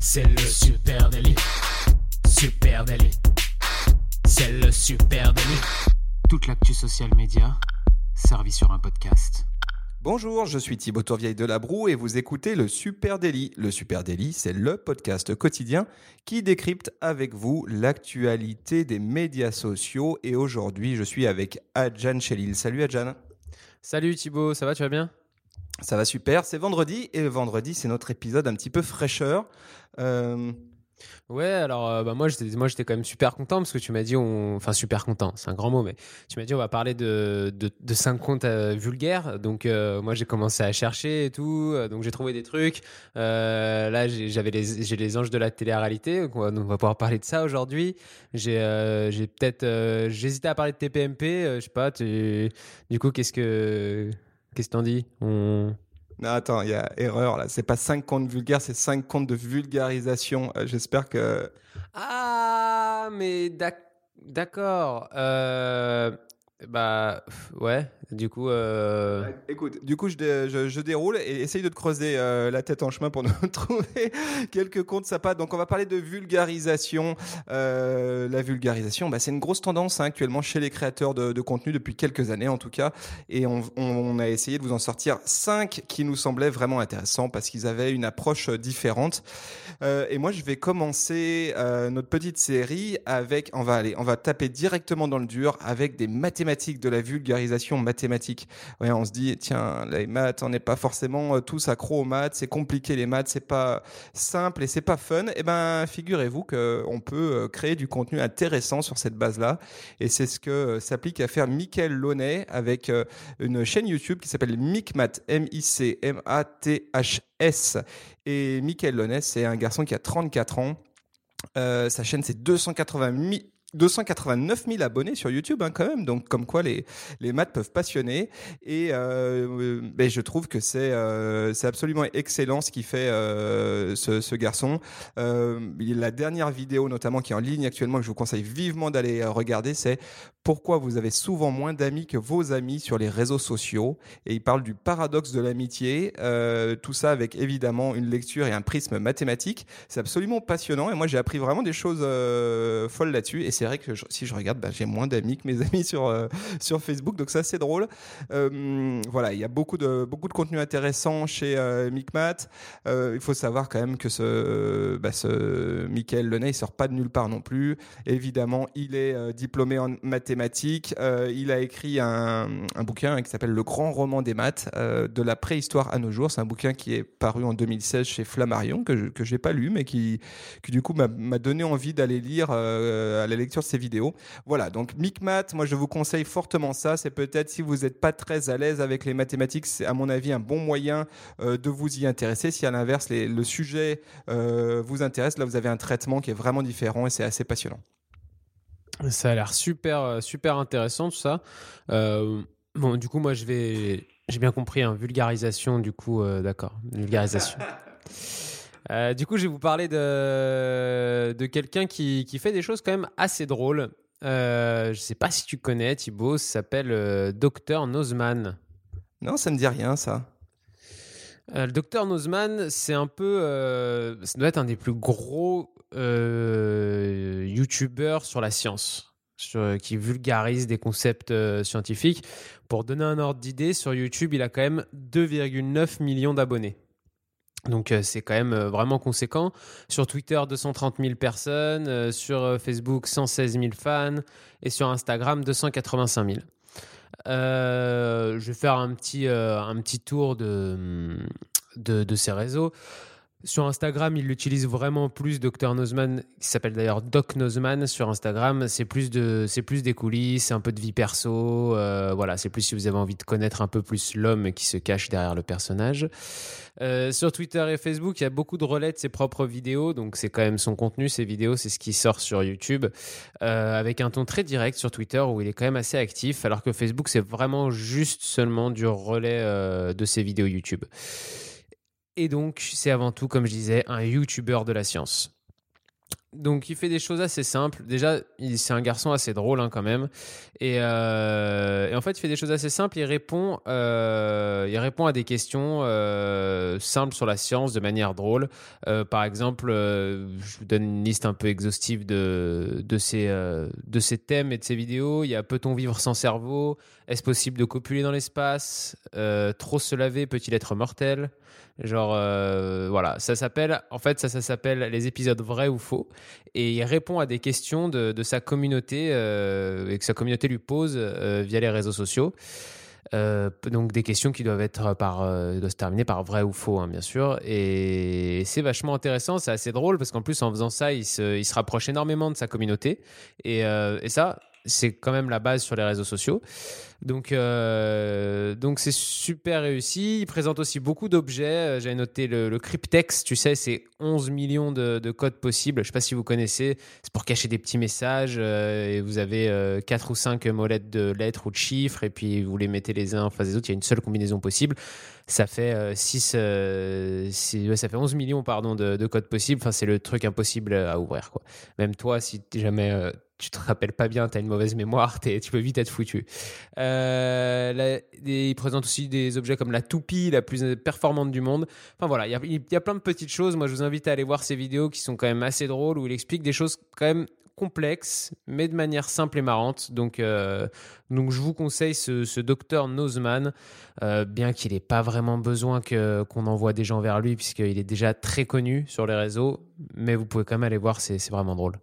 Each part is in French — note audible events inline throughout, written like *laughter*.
C'est le super délit. Super délit. C'est le super délit. Toute l'actu social média servie sur un podcast. Bonjour, je suis Thibaut Tourvieille de Labroue et vous écoutez le Super Daily. Le Super Daily, c'est le podcast quotidien qui décrypte avec vous l'actualité des médias sociaux. Et aujourd'hui, je suis avec Adjan Chelil. Salut Adjan. Salut Thibaut, ça va, tu vas bien? Ça va super, c'est vendredi et vendredi, c'est notre épisode un petit peu fraîcheur. Euh, Ouais, alors euh, bah, moi j'étais quand même super content parce que tu m'as dit enfin super content, c'est un grand mot mais tu m'as dit on va parler de de, de cinq comptes euh, vulgaires. Donc euh, moi j'ai commencé à chercher et tout, donc j'ai trouvé des trucs. Là j'avais les j'ai les anges de la télé-réalité, donc on va, pouvoir parler de ça aujourd'hui. J'ai j'ai peut-être j'hésitais à parler de TPMP, je sais pas, tu du coup qu'est-ce que qu'est-ce que t'en dis? On Non, attends, il y a erreur là. C'est pas 5 comptes vulgaires, c'est 5 comptes de vulgarisation. Euh, J'espère que. Ah, mais d'ac- d'accord. Euh, bah, ouais, du coup. euh, Écoute, du coup, je, je- je déroule et essaye de te creuser euh, la tête en chemin pour *laughs* nous trouver quelques comptes sympas. Donc, on va parler de vulgarisation. Euh, la vulgarisation, bah, c'est une grosse tendance hein, actuellement chez les créateurs de, de contenu depuis quelques années en tout cas. Et on, on a essayé de vous en sortir 5 qui nous semblaient vraiment intéressants parce qu'ils avaient une approche différente. Euh, et moi, je vais commencer euh, notre petite série avec, on va aller, on va taper directement dans le dur avec des mathématiques, de la vulgarisation mathématique. Ouais, on se dit, tiens, les maths, on n'est pas forcément euh, tous accros aux maths, c'est compliqué les maths, c'est pas simple et c'est pas fun. Eh ben, figurez-vous qu'on peut euh, créer du contenu intéressant sur cette base-là. Et c'est ce que euh, s'applique à faire Mickaël Launay avec euh, une chaîne YouTube qui s'appelle MicMath, M-I-C-M-A-T-H-S. Et Mickaël Launay, c'est un garçon qui a 34 ans. Euh, sa chaîne, c'est 280 000 289 000 abonnés sur YouTube hein, quand même, donc comme quoi les, les maths peuvent passionner. Et euh, ben, je trouve que c'est euh, c'est absolument excellent ce qu'il fait euh, ce, garçon. La dernière vidéo notamment qui est en ligne actuellement, que je vous conseille vivement d'aller regarder, c'est pourquoi vous avez souvent moins d'amis que vos amis sur les réseaux sociaux? Et il parle du paradoxe de l'amitié, tout ça avec évidemment une lecture et un prisme mathématique. C'est absolument passionnant et moi j'ai appris vraiment des choses folles là-dessus. C'est vrai que si je regarde, bah, j'ai moins d'amis que mes *laughs* amis sur, euh, sur Facebook, donc c'est assez drôle. Euh, voilà, il y a beaucoup de, beaucoup de contenu intéressant chez euh, Micmath. Euh, il faut savoir quand même que ce, bah, ce Michael Lenay, il sort pas de nulle part non plus. Évidemment, il est diplômé en mathématiques. Il a écrit un, un bouquin qui s'appelle Le grand roman des maths, de la préhistoire à nos jours. C'est un bouquin qui est paru en 2016 chez Flammarion, que je j'ai pas lu, mais qui, qui du coup m'a- donné envie d'aller lire à la lecture de ses vidéos. Voilà, donc Micmath, moi je vous conseille fortement ça. C'est peut-être si vous n'êtes pas très à l'aise avec les mathématiques, c'est à mon avis un bon moyen euh, de vous y intéresser. Si à l'inverse les- le sujet euh, vous intéresse, là vous avez un traitement qui est vraiment différent et c'est assez passionnant. Ça a l'air super, euh, super intéressant tout ça. Euh, bon, du coup, moi, je vais. J'ai bien compris, hein, vulgarisation, du coup, euh, d'accord. Vulgarisation. *laughs* Euh, du coup, je vais vous parler de, de quelqu'un qui, qui fait des choses quand même assez drôles. Euh, je sais pas si tu connais, Thibaut, ça s'appelle euh, Dr Nozman. Non, ça me dit rien ça. Euh, le docteur Nozman, c'est un peu. ça doit être un des plus gros youtubeurs sur la science, sur- qui vulgarise des concepts scientifiques. Pour donner un ordre d'idée, sur YouTube, il a quand même 2,9 millions d'abonnés. Donc euh, c'est quand même euh, vraiment conséquent. Sur Twitter, 230 000 personnes. euh, sur Facebook, 116 000 fans. Et sur Instagram, 285 000. Euh, je vais faire un petit, tour de ces réseaux. Sur Instagram, il l'utilise vraiment plus, Dr Nozman, qui s'appelle d'ailleurs Doc Nozman sur Instagram. C'est plus, de, plus des coulisses, un peu de vie perso. euh, voilà, c'est plus si vous avez envie de connaître un peu plus l'homme qui se cache derrière le personnage. Euh, sur Twitter et Facebook, il y a beaucoup de relais de ses propres vidéos, donc c'est quand même son contenu, ses vidéos, c'est ce qui sort sur YouTube, euh, avec un ton très direct sur Twitter où il est quand même assez actif, alors que Facebook, c'est vraiment juste seulement du relais de ses vidéos YouTube. Et donc, c'est avant tout, comme je disais, un YouTuber de la science. donc il fait des choses assez simples. Déjà, c'est un garçon assez drôle hein, quand même. Euh, et, en fait, il fait des choses assez simples. Il répond, euh, il répond à des questions euh, simples sur la science de manière drôle. par exemple, je vous donne une liste un peu exhaustive de, de, ces, de ces thèmes et de ces vidéos. Il y a Peut-on vivre sans cerveau? Est-ce possible de copuler dans l'espace? Trop se laver peut-il être mortel? Genre, euh, voilà, ça s'appelle, en fait, ça, ça s'appelle les épisodes vrais ou faux. Et il répond à des questions de, de sa communauté euh, et que sa communauté lui pose euh, via les réseaux sociaux. donc des questions qui doivent être par, doivent se terminer par vrai ou faux, hein, bien sûr. Et c'est vachement intéressant, c'est assez drôle parce qu'en plus en faisant ça, il se, il se rapproche énormément de sa communauté. Et, et ça, c'est quand même la base sur les réseaux sociaux. Donc, euh, donc c'est super réussi. Il présente aussi beaucoup d'objets. Euh, J'avais noté le, cryptex, tu sais, c'est 11 millions de, codes possibles. Je ne sais pas si vous connaissez. C'est pour cacher des petits messages. Euh, et vous avez 4 ou 5 molettes de lettres ou de chiffres. Et puis vous les mettez les uns en face des autres. Il y a une seule combinaison possible. Ça fait 6, ça fait 11 millions pardon, de, codes possibles. Enfin, c'est le truc impossible à ouvrir. Quoi. Même toi, si jamais tu te rappelles pas bien, tu as une mauvaise mémoire, tu peux vite être foutu. Euh, il présente aussi des objets comme la toupie, la plus performante du monde. Enfin voilà, il y a, plein de petites choses. Moi, je vous invite à aller voir ces vidéos qui sont quand même assez drôles, où il explique des choses quand même complexes, mais de manière simple et marrante. Donc, euh, donc je vous conseille ce, ce docteur Nozman, euh, bien qu'il n'ait pas vraiment besoin que, qu'on envoie des gens vers lui, puisqu'il est déjà très connu sur les réseaux. Mais vous pouvez quand même aller voir, c'est vraiment drôle.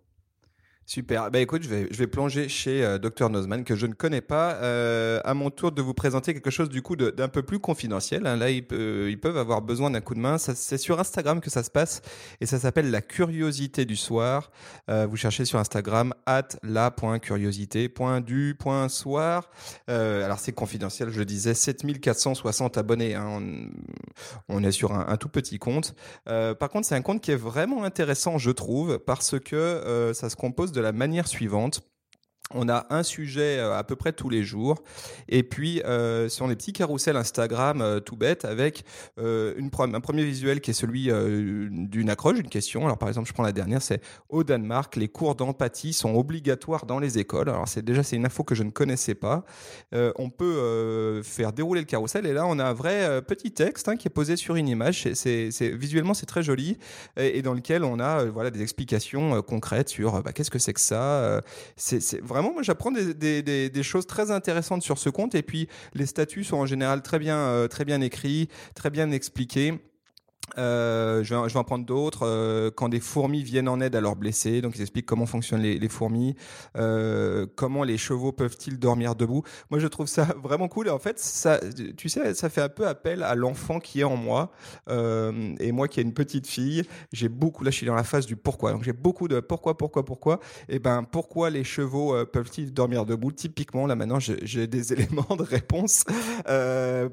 Super. Bah écoute, je vais, plonger chez euh, Dr Nozman que je ne connais pas. Euh, à mon tour de vous présenter quelque chose du coup d'un peu plus confidentiel. Hein. Là, ils, peuvent avoir besoin d'un coup de main. C'est sur Instagram que ça se passe et ça s'appelle la curiosité du soir. Euh, vous cherchez sur Instagram at la.curiosité.du.soir. Euh, alors c'est confidentiel, je disais, 7460 abonnés. Hein. On, on, est sur un, un tout petit compte. Euh, par contre, c'est un compte qui est vraiment intéressant, je trouve, parce que ça se compose de la manière suivante. On a un sujet euh, à peu près tous les jours, et puis euh, sur les petits carousels Instagram euh, tout bête avec euh, une, un premier visuel qui est celui euh, d'une accroche, une question. Alors par exemple, je prends la dernière, c'est au Danemark, les cours d'empathie sont obligatoires dans les écoles. Alors c'est déjà c'est une info que je ne connaissais pas. on peut faire dérouler le carrousel et là on a un vrai petit texte hein, qui est posé sur une image. Visuellement c'est très joli et, et, dans lequel on a voilà des explications concrètes sur bah, qu'est-ce que c'est que ça. c'est, c'est vraiment, moi, j'apprends des, choses très intéressantes sur ce compte. Et puis, les statuts sont en général très bien, euh, très bien écrits, très bien expliqués. Euh, je, vais, en prendre d'autres. Euh, quand des fourmis viennent en aide à leurs blessés, donc ils expliquent comment fonctionnent les, fourmis, euh, comment les chevaux peuvent-ils dormir debout. Moi, je trouve ça *laughs* vraiment cool. Et en fait, ça, tu sais, ça fait un peu appel à l'enfant qui est en moi. Et moi, qui ai une petite fille, j'ai beaucoup. Là, je suis dans la phase du pourquoi. Donc, j'ai beaucoup de pourquoi, pourquoi, pourquoi. Et ben, pourquoi les chevaux peuvent-ils dormir debout? Typiquement, là maintenant, j'ai des *laughs* éléments de réponse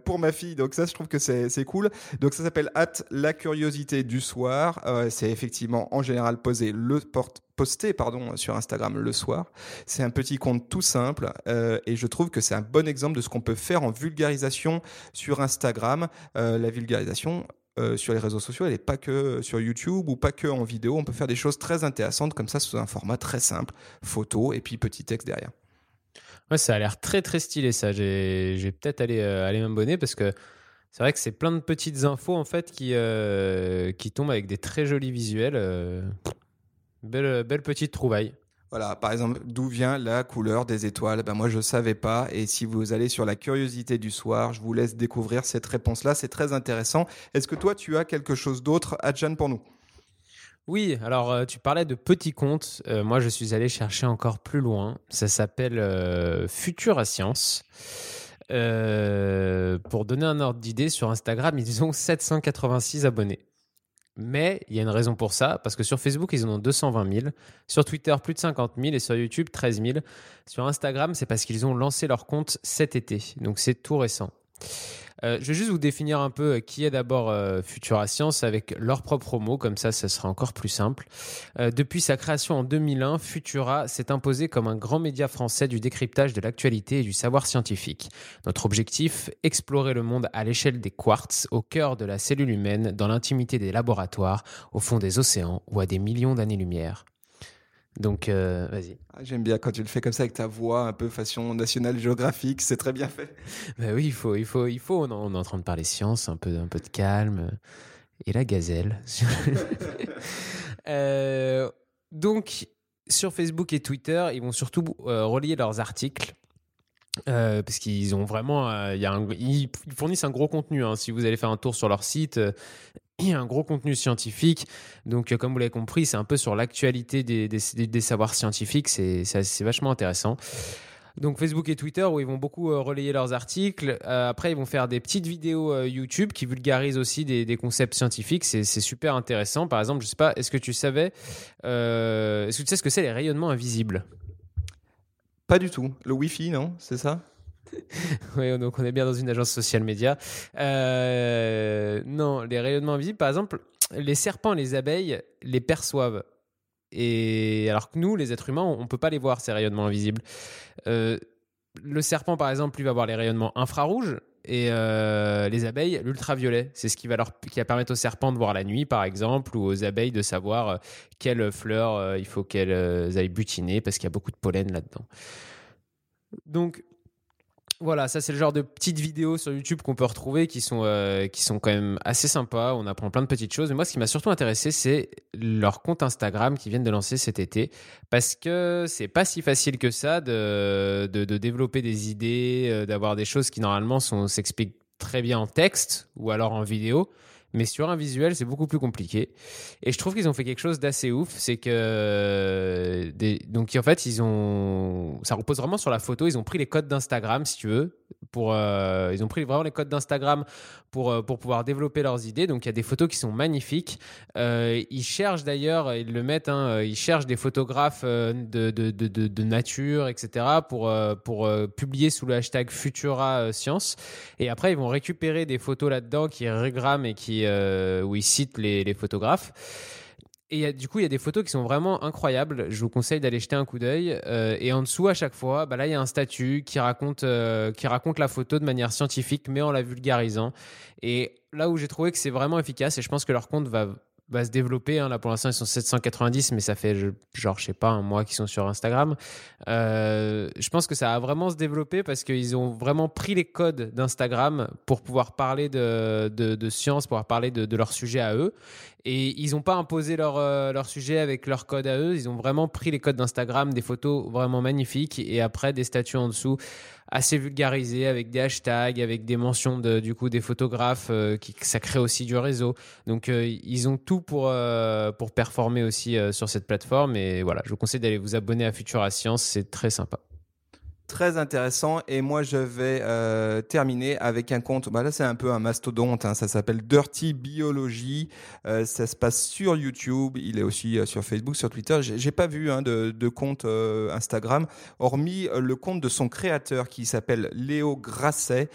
pour ma fille. Donc ça, je trouve que c'est cool. Donc ça s'appelle at la curiosité du soir, euh, c'est effectivement en général posé le porte posté pardon sur Instagram le soir. C'est un petit compte tout simple euh, et je trouve que c'est un bon exemple de ce qu'on peut faire en vulgarisation sur Instagram. Euh, la vulgarisation sur les réseaux sociaux, elle n'est pas que sur YouTube ou pas que en vidéo. On peut faire des choses très intéressantes comme ça sous un format très simple, photo et puis petit texte derrière. Ouais, ça a l'air très très stylé ça. J'ai peut-être aller, aller m'abonner parce que c'est vrai que c'est plein de petites infos en fait qui, euh, qui tombent avec des très jolis visuels. Euh, belle, belle petite trouvaille. Voilà, par exemple, d'où vient la couleur des étoiles? Ben moi, je savais pas. Et si vous allez sur la curiosité du soir, je vous laisse découvrir cette réponse-là. C'est très intéressant. Est-ce que toi, tu as quelque chose d'autre, Adjan, pour nous? Oui, alors euh, tu parlais de petits contes. moi, je suis allé chercher encore plus loin. Ça s'appelle Futura Science. Euh, pour donner un ordre d'idée, sur Instagram, ils ont 786 abonnés. Mais il y a une raison pour ça, parce que sur Facebook, ils en ont 220 000, sur Twitter, plus de 50 000, et sur YouTube, 13 000. Sur Instagram, c'est parce qu'ils ont lancé leur compte cet été, donc c'est tout récent. Euh, je vais juste vous définir un peu euh, qui est d'abord euh, Futura Science avec leurs propres mots, comme ça, ça sera encore plus simple. depuis sa création en 2001, Futura s'est imposé comme un grand média français du décryptage de l'actualité et du savoir scientifique. Notre objectif, explorer le monde à l'échelle des quartz, au cœur de la cellule humaine, dans l'intimité des laboratoires, au fond des océans ou à des millions d'années-lumière. Donc, euh, vas-y. Ah, J'aime bien quand tu le fais comme ça avec ta voix un peu façon nationale géographique, c'est très bien fait. *laughs* Bah oui, il faut, il faut, il faut. On, est- on est en train de parler science, un peu, un peu de calme. Et la gazelle. *laughs* Euh, donc, sur Facebook et Twitter, ils vont surtout euh, relier leurs articles. euh, parce qu'ils ont vraiment, euh, y a un- ils fournissent un gros contenu. hein. Si vous allez faire un tour sur leur site, un gros contenu scientifique. Donc, euh, comme vous l'avez compris, c'est un peu sur l'actualité des, savoirs scientifiques. C'est vachement intéressant. Donc Facebook et Twitter où ils vont beaucoup euh, relayer leurs articles. Euh, après, ils vont faire des petites vidéos YouTube qui vulgarisent aussi des, des concepts scientifiques. C'est super intéressant. Par exemple, je sais pas, est-ce que tu savais, est-ce que tu sais ce que c'est les rayonnements invisibles? Pas du tout. Le Wi-Fi, non? C'est ça? *laughs* Oui, donc on est bien dans une agence social média. Euh, non, les rayonnements invisibles, par exemple, les serpents, les abeilles les perçoivent. Et alors que nous, les êtres humains, on ne peut pas les voir, ces rayonnements invisibles. Euh, le serpent, par exemple, lui va voir les rayonnements infrarouges et euh, les abeilles, l'ultraviolet. C'est ce qui va, leur, qui va permettre aux serpents de voir la nuit, par exemple, ou aux abeilles de savoir quelles fleurs il faut qu'elles aillent butiner parce qu'il y a beaucoup de pollen là-dedans. Donc, voilà, ça c'est le genre de petites vidéos sur YouTube qu'on peut retrouver qui sont, euh, qui sont quand même assez sympas. On apprend plein de petites choses. Mais moi, ce qui m'a surtout intéressé, c'est leur compte Instagram qu'ils viennent de lancer cet été. Parce que c'est pas si facile que ça de, de, développer des idées, euh, d'avoir des choses qui normalement s'expliquent très bien en texte ou alors en vidéo. Mais sur un visuel, c'est beaucoup plus compliqué. Et je trouve qu'ils ont fait quelque chose d'assez ouf. C'est que. Des... Donc, en fait, ils ont. Ça repose vraiment sur la photo. Ils ont pris les codes d'Instagram, si tu veux. Euh, Ils ont pris vraiment les codes d'Instagram pour, euh, pour pouvoir développer leurs idées. Donc, il y a des photos qui sont magnifiques. Euh, ils cherchent d'ailleurs, ils le mettent, hein, ils cherchent des photographes de, de, de, nature, etc. pour, pour publier sous le hashtag Futura Science. Et après, ils vont récupérer des photos là-dedans qui regramment et qui, où ils citent les photographes. Et du coup, il y a des photos qui sont vraiment incroyables. Je vous conseille d'aller jeter un coup d'œil. Euh, et en dessous, à chaque fois, bah là, il y a un statut qui raconte, euh, qui raconte la photo de manière scientifique, mais en la vulgarisant. Et là où j'ai trouvé que c'est vraiment efficace, et je pense que leur compte va, va se développer. hein. Là, pour l'instant, ils sont 790, mais ça fait, genre, je sais pas, un mois qu'ils sont sur Instagram. Euh, je pense que ça va vraiment se développer parce qu'ils ont vraiment pris les codes d'Instagram pour pouvoir parler de, de, science, pouvoir parler de, leur sujet à eux. Et ils n'ont pas imposé leur, euh, leur sujet avec leur code à eux. Ils ont vraiment pris les codes d'Instagram, des photos vraiment magnifiques et après des statuts en dessous assez vulgarisés avec des hashtags, avec des mentions de, du coup des photographes euh, qui ça crée aussi du réseau. Donc euh, ils ont tout pour euh, pour performer aussi euh, sur cette plateforme et voilà, je vous conseille d'aller vous abonner à Futura Science, c'est très sympa. Très intéressant. Et moi, je vais euh, terminer avec un compte. Bah là, c'est un peu un mastodonte. hein. Ça s'appelle Dirty Biology. Euh, ça se passe sur YouTube. Il est aussi euh, sur Facebook, sur Twitter. J'ai pas vu hein, de, de compte euh, Instagram, hormis euh, le compte de son créateur qui s'appelle Léo Grasset,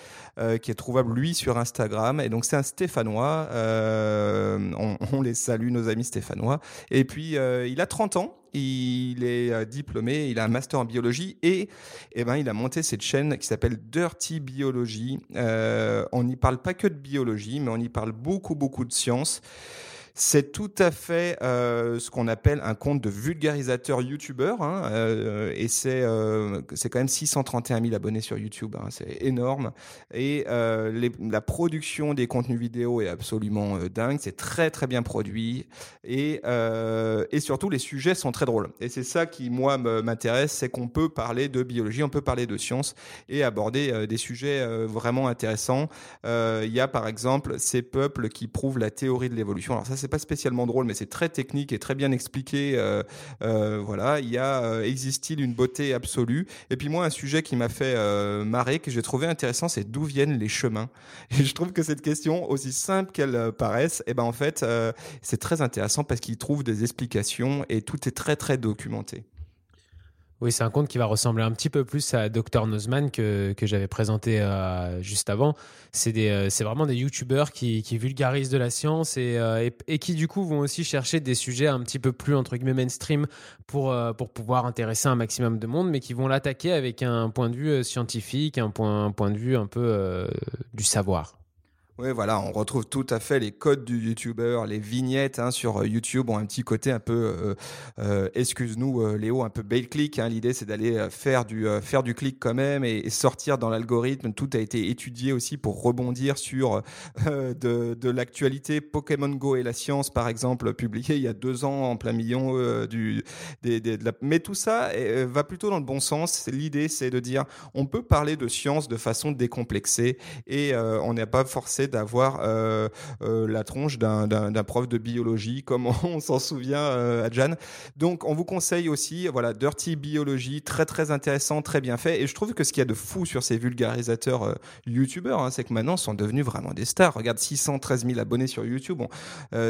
qui est trouvable lui sur Instagram. Et donc, c'est un Stéphanois. On, on les salue, nos amis stéphanois. Et puis, il a 30 ans. Il est euh, diplômé, il a un master en biologie et eh ben, il a monté cette chaîne qui s'appelle Dirty Biology. Euh, on n'y parle pas que de biologie, mais on y parle beaucoup, beaucoup de science. C'est tout à fait euh, ce qu'on appelle un compte de vulgarisateur youtubeur. Hein, euh, et c'est euh, quand même 631 000 abonnés sur YouTube. Hein, c'est énorme. Et euh, la production des contenus vidéo est absolument dingue. C'est très, très bien produit. Et, et surtout, les sujets sont très drôles. Et c'est ça qui, moi, m'intéresse, c'est qu'on peut parler de biologie, on peut parler de science et aborder des sujets vraiment intéressants. Il y a, par exemple, ces peuples qui prouvent la théorie de l'évolution. Alors ça, c'est pas spécialement drôle, mais c'est très technique et très bien expliqué. Euh, euh, voilà, il y a euh, existe-t-il une beauté absolue? Et puis moi, un sujet qui m'a fait marrer, que j'ai trouvé intéressant, c'est d'où viennent les chemins? *laughs* Et je trouve que cette question, aussi simple qu'elle paraisse, eh ben en fait, c'est très intéressant parce qu'il trouve des explications et tout est très très documenté. Oui, c'est un compte qui va ressembler un petit peu plus à Dr Nozman que, que j'avais présenté euh, juste avant. Euh, c'est vraiment des youtubeurs qui, vulgarisent de la science et, euh, et, et qui du coup vont aussi chercher des sujets un petit peu plus entre guillemets mainstream pour, pour pouvoir intéresser un maximum de monde, mais qui vont l'attaquer avec un point de vue scientifique, un point, un point de vue un peu du savoir. Oui, voilà, on retrouve tout à fait les codes du YouTuber, les vignettes hein, sur euh, YouTube ont un petit côté un peu, euh, euh, excuse-nous euh, Léo, un peu bait click. Hein. L'idée c'est d'aller faire du faire du clic quand même et, sortir dans l'algorithme. Tout a été étudié aussi pour rebondir sur euh, *laughs* de, de l'actualité. Pokémon Go et la science, par exemple, publié il y a deux ans en plein million du. Des, des- de la... Mais tout ça va plutôt dans le bon sens. L'idée c'est de dire on peut parler de science de façon décomplexée et on n'est pas forcé d'avoir euh, euh, la tronche d'un- prof de biologie, comme *laughs* on s'en souvient, euh, Adjan. Donc, on vous conseille aussi, voilà, Dirty Biology, très très intéressant, très bien fait. Et je trouve que ce qu'il y a de fou sur ces vulgarisateurs YouTubeurs, hein, c'est que maintenant, ils sont devenus vraiment des stars. Regarde, 613 000 abonnés sur YouTube.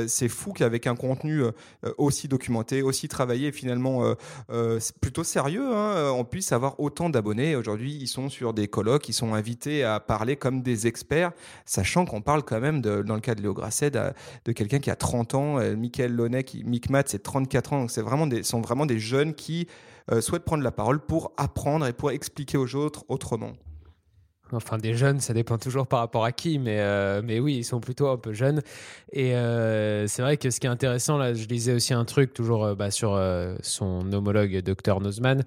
C'est fou qu'avec un contenu aussi documenté, aussi travaillé, finalement plutôt sérieux, hein, on puisse avoir autant d'abonnés. Aujourd'hui, ils sont sur des colloques, ils sont invités à parler comme des experts, sachant qu'on parle quand même, dans le cas de Léo Grasset, de, quelqu'un qui a 30 ans, euh, Michael Launay, qui, Mick Matt, c'est 34 ans, donc c'est vraiment sont vraiment des jeunes qui euh, souhaitent prendre la parole pour apprendre et pour expliquer aux autres autrement. Enfin, des jeunes, ça dépend toujours par rapport à qui, mais, euh, mais oui, ils sont plutôt un peu jeunes. Et euh, c'est vrai que ce qui est intéressant, là, je lisais aussi un truc toujours euh, bah, sur son homologue Dr Nozman,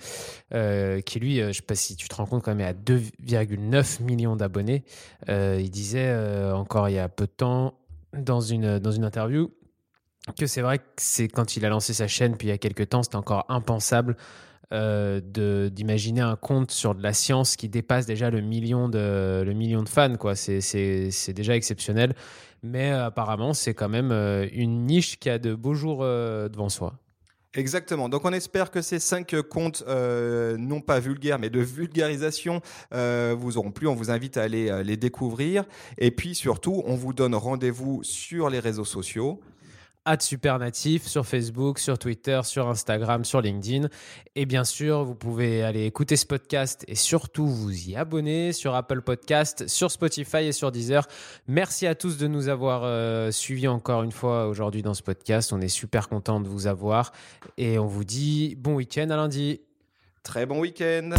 qui lui, je sais pas si tu te rends compte, quand même, est à 2,9 millions d'abonnés. Il disait encore il y a peu de temps, dans une, dans une interview, que c'est vrai que c'est quand il a lancé sa chaîne, puis il y a quelques temps, c'était encore impensable euh, d'imaginer un compte sur de la science qui dépasse déjà le million de, le million de fans. quoi. C'est- déjà exceptionnel. Mais euh, apparemment, c'est quand même euh, une niche qui a de beaux jours devant soi. Exactement. Donc on espère que ces cinq comptes, non pas vulgaires, mais de vulgarisation, vous auront plu. On vous invite à aller les découvrir. Et puis surtout, on vous donne rendez-vous sur les réseaux sociaux. Supernatif sur Facebook, sur Twitter, sur Instagram, sur LinkedIn. Et bien sûr, vous pouvez aller écouter ce podcast et surtout vous y abonner sur Apple Podcast, sur Spotify et sur Deezer. Merci à tous de nous avoir euh, suivis encore une fois aujourd'hui dans ce podcast. On est super content de vous avoir et on vous dit bon week-end à lundi. Très bon week-end.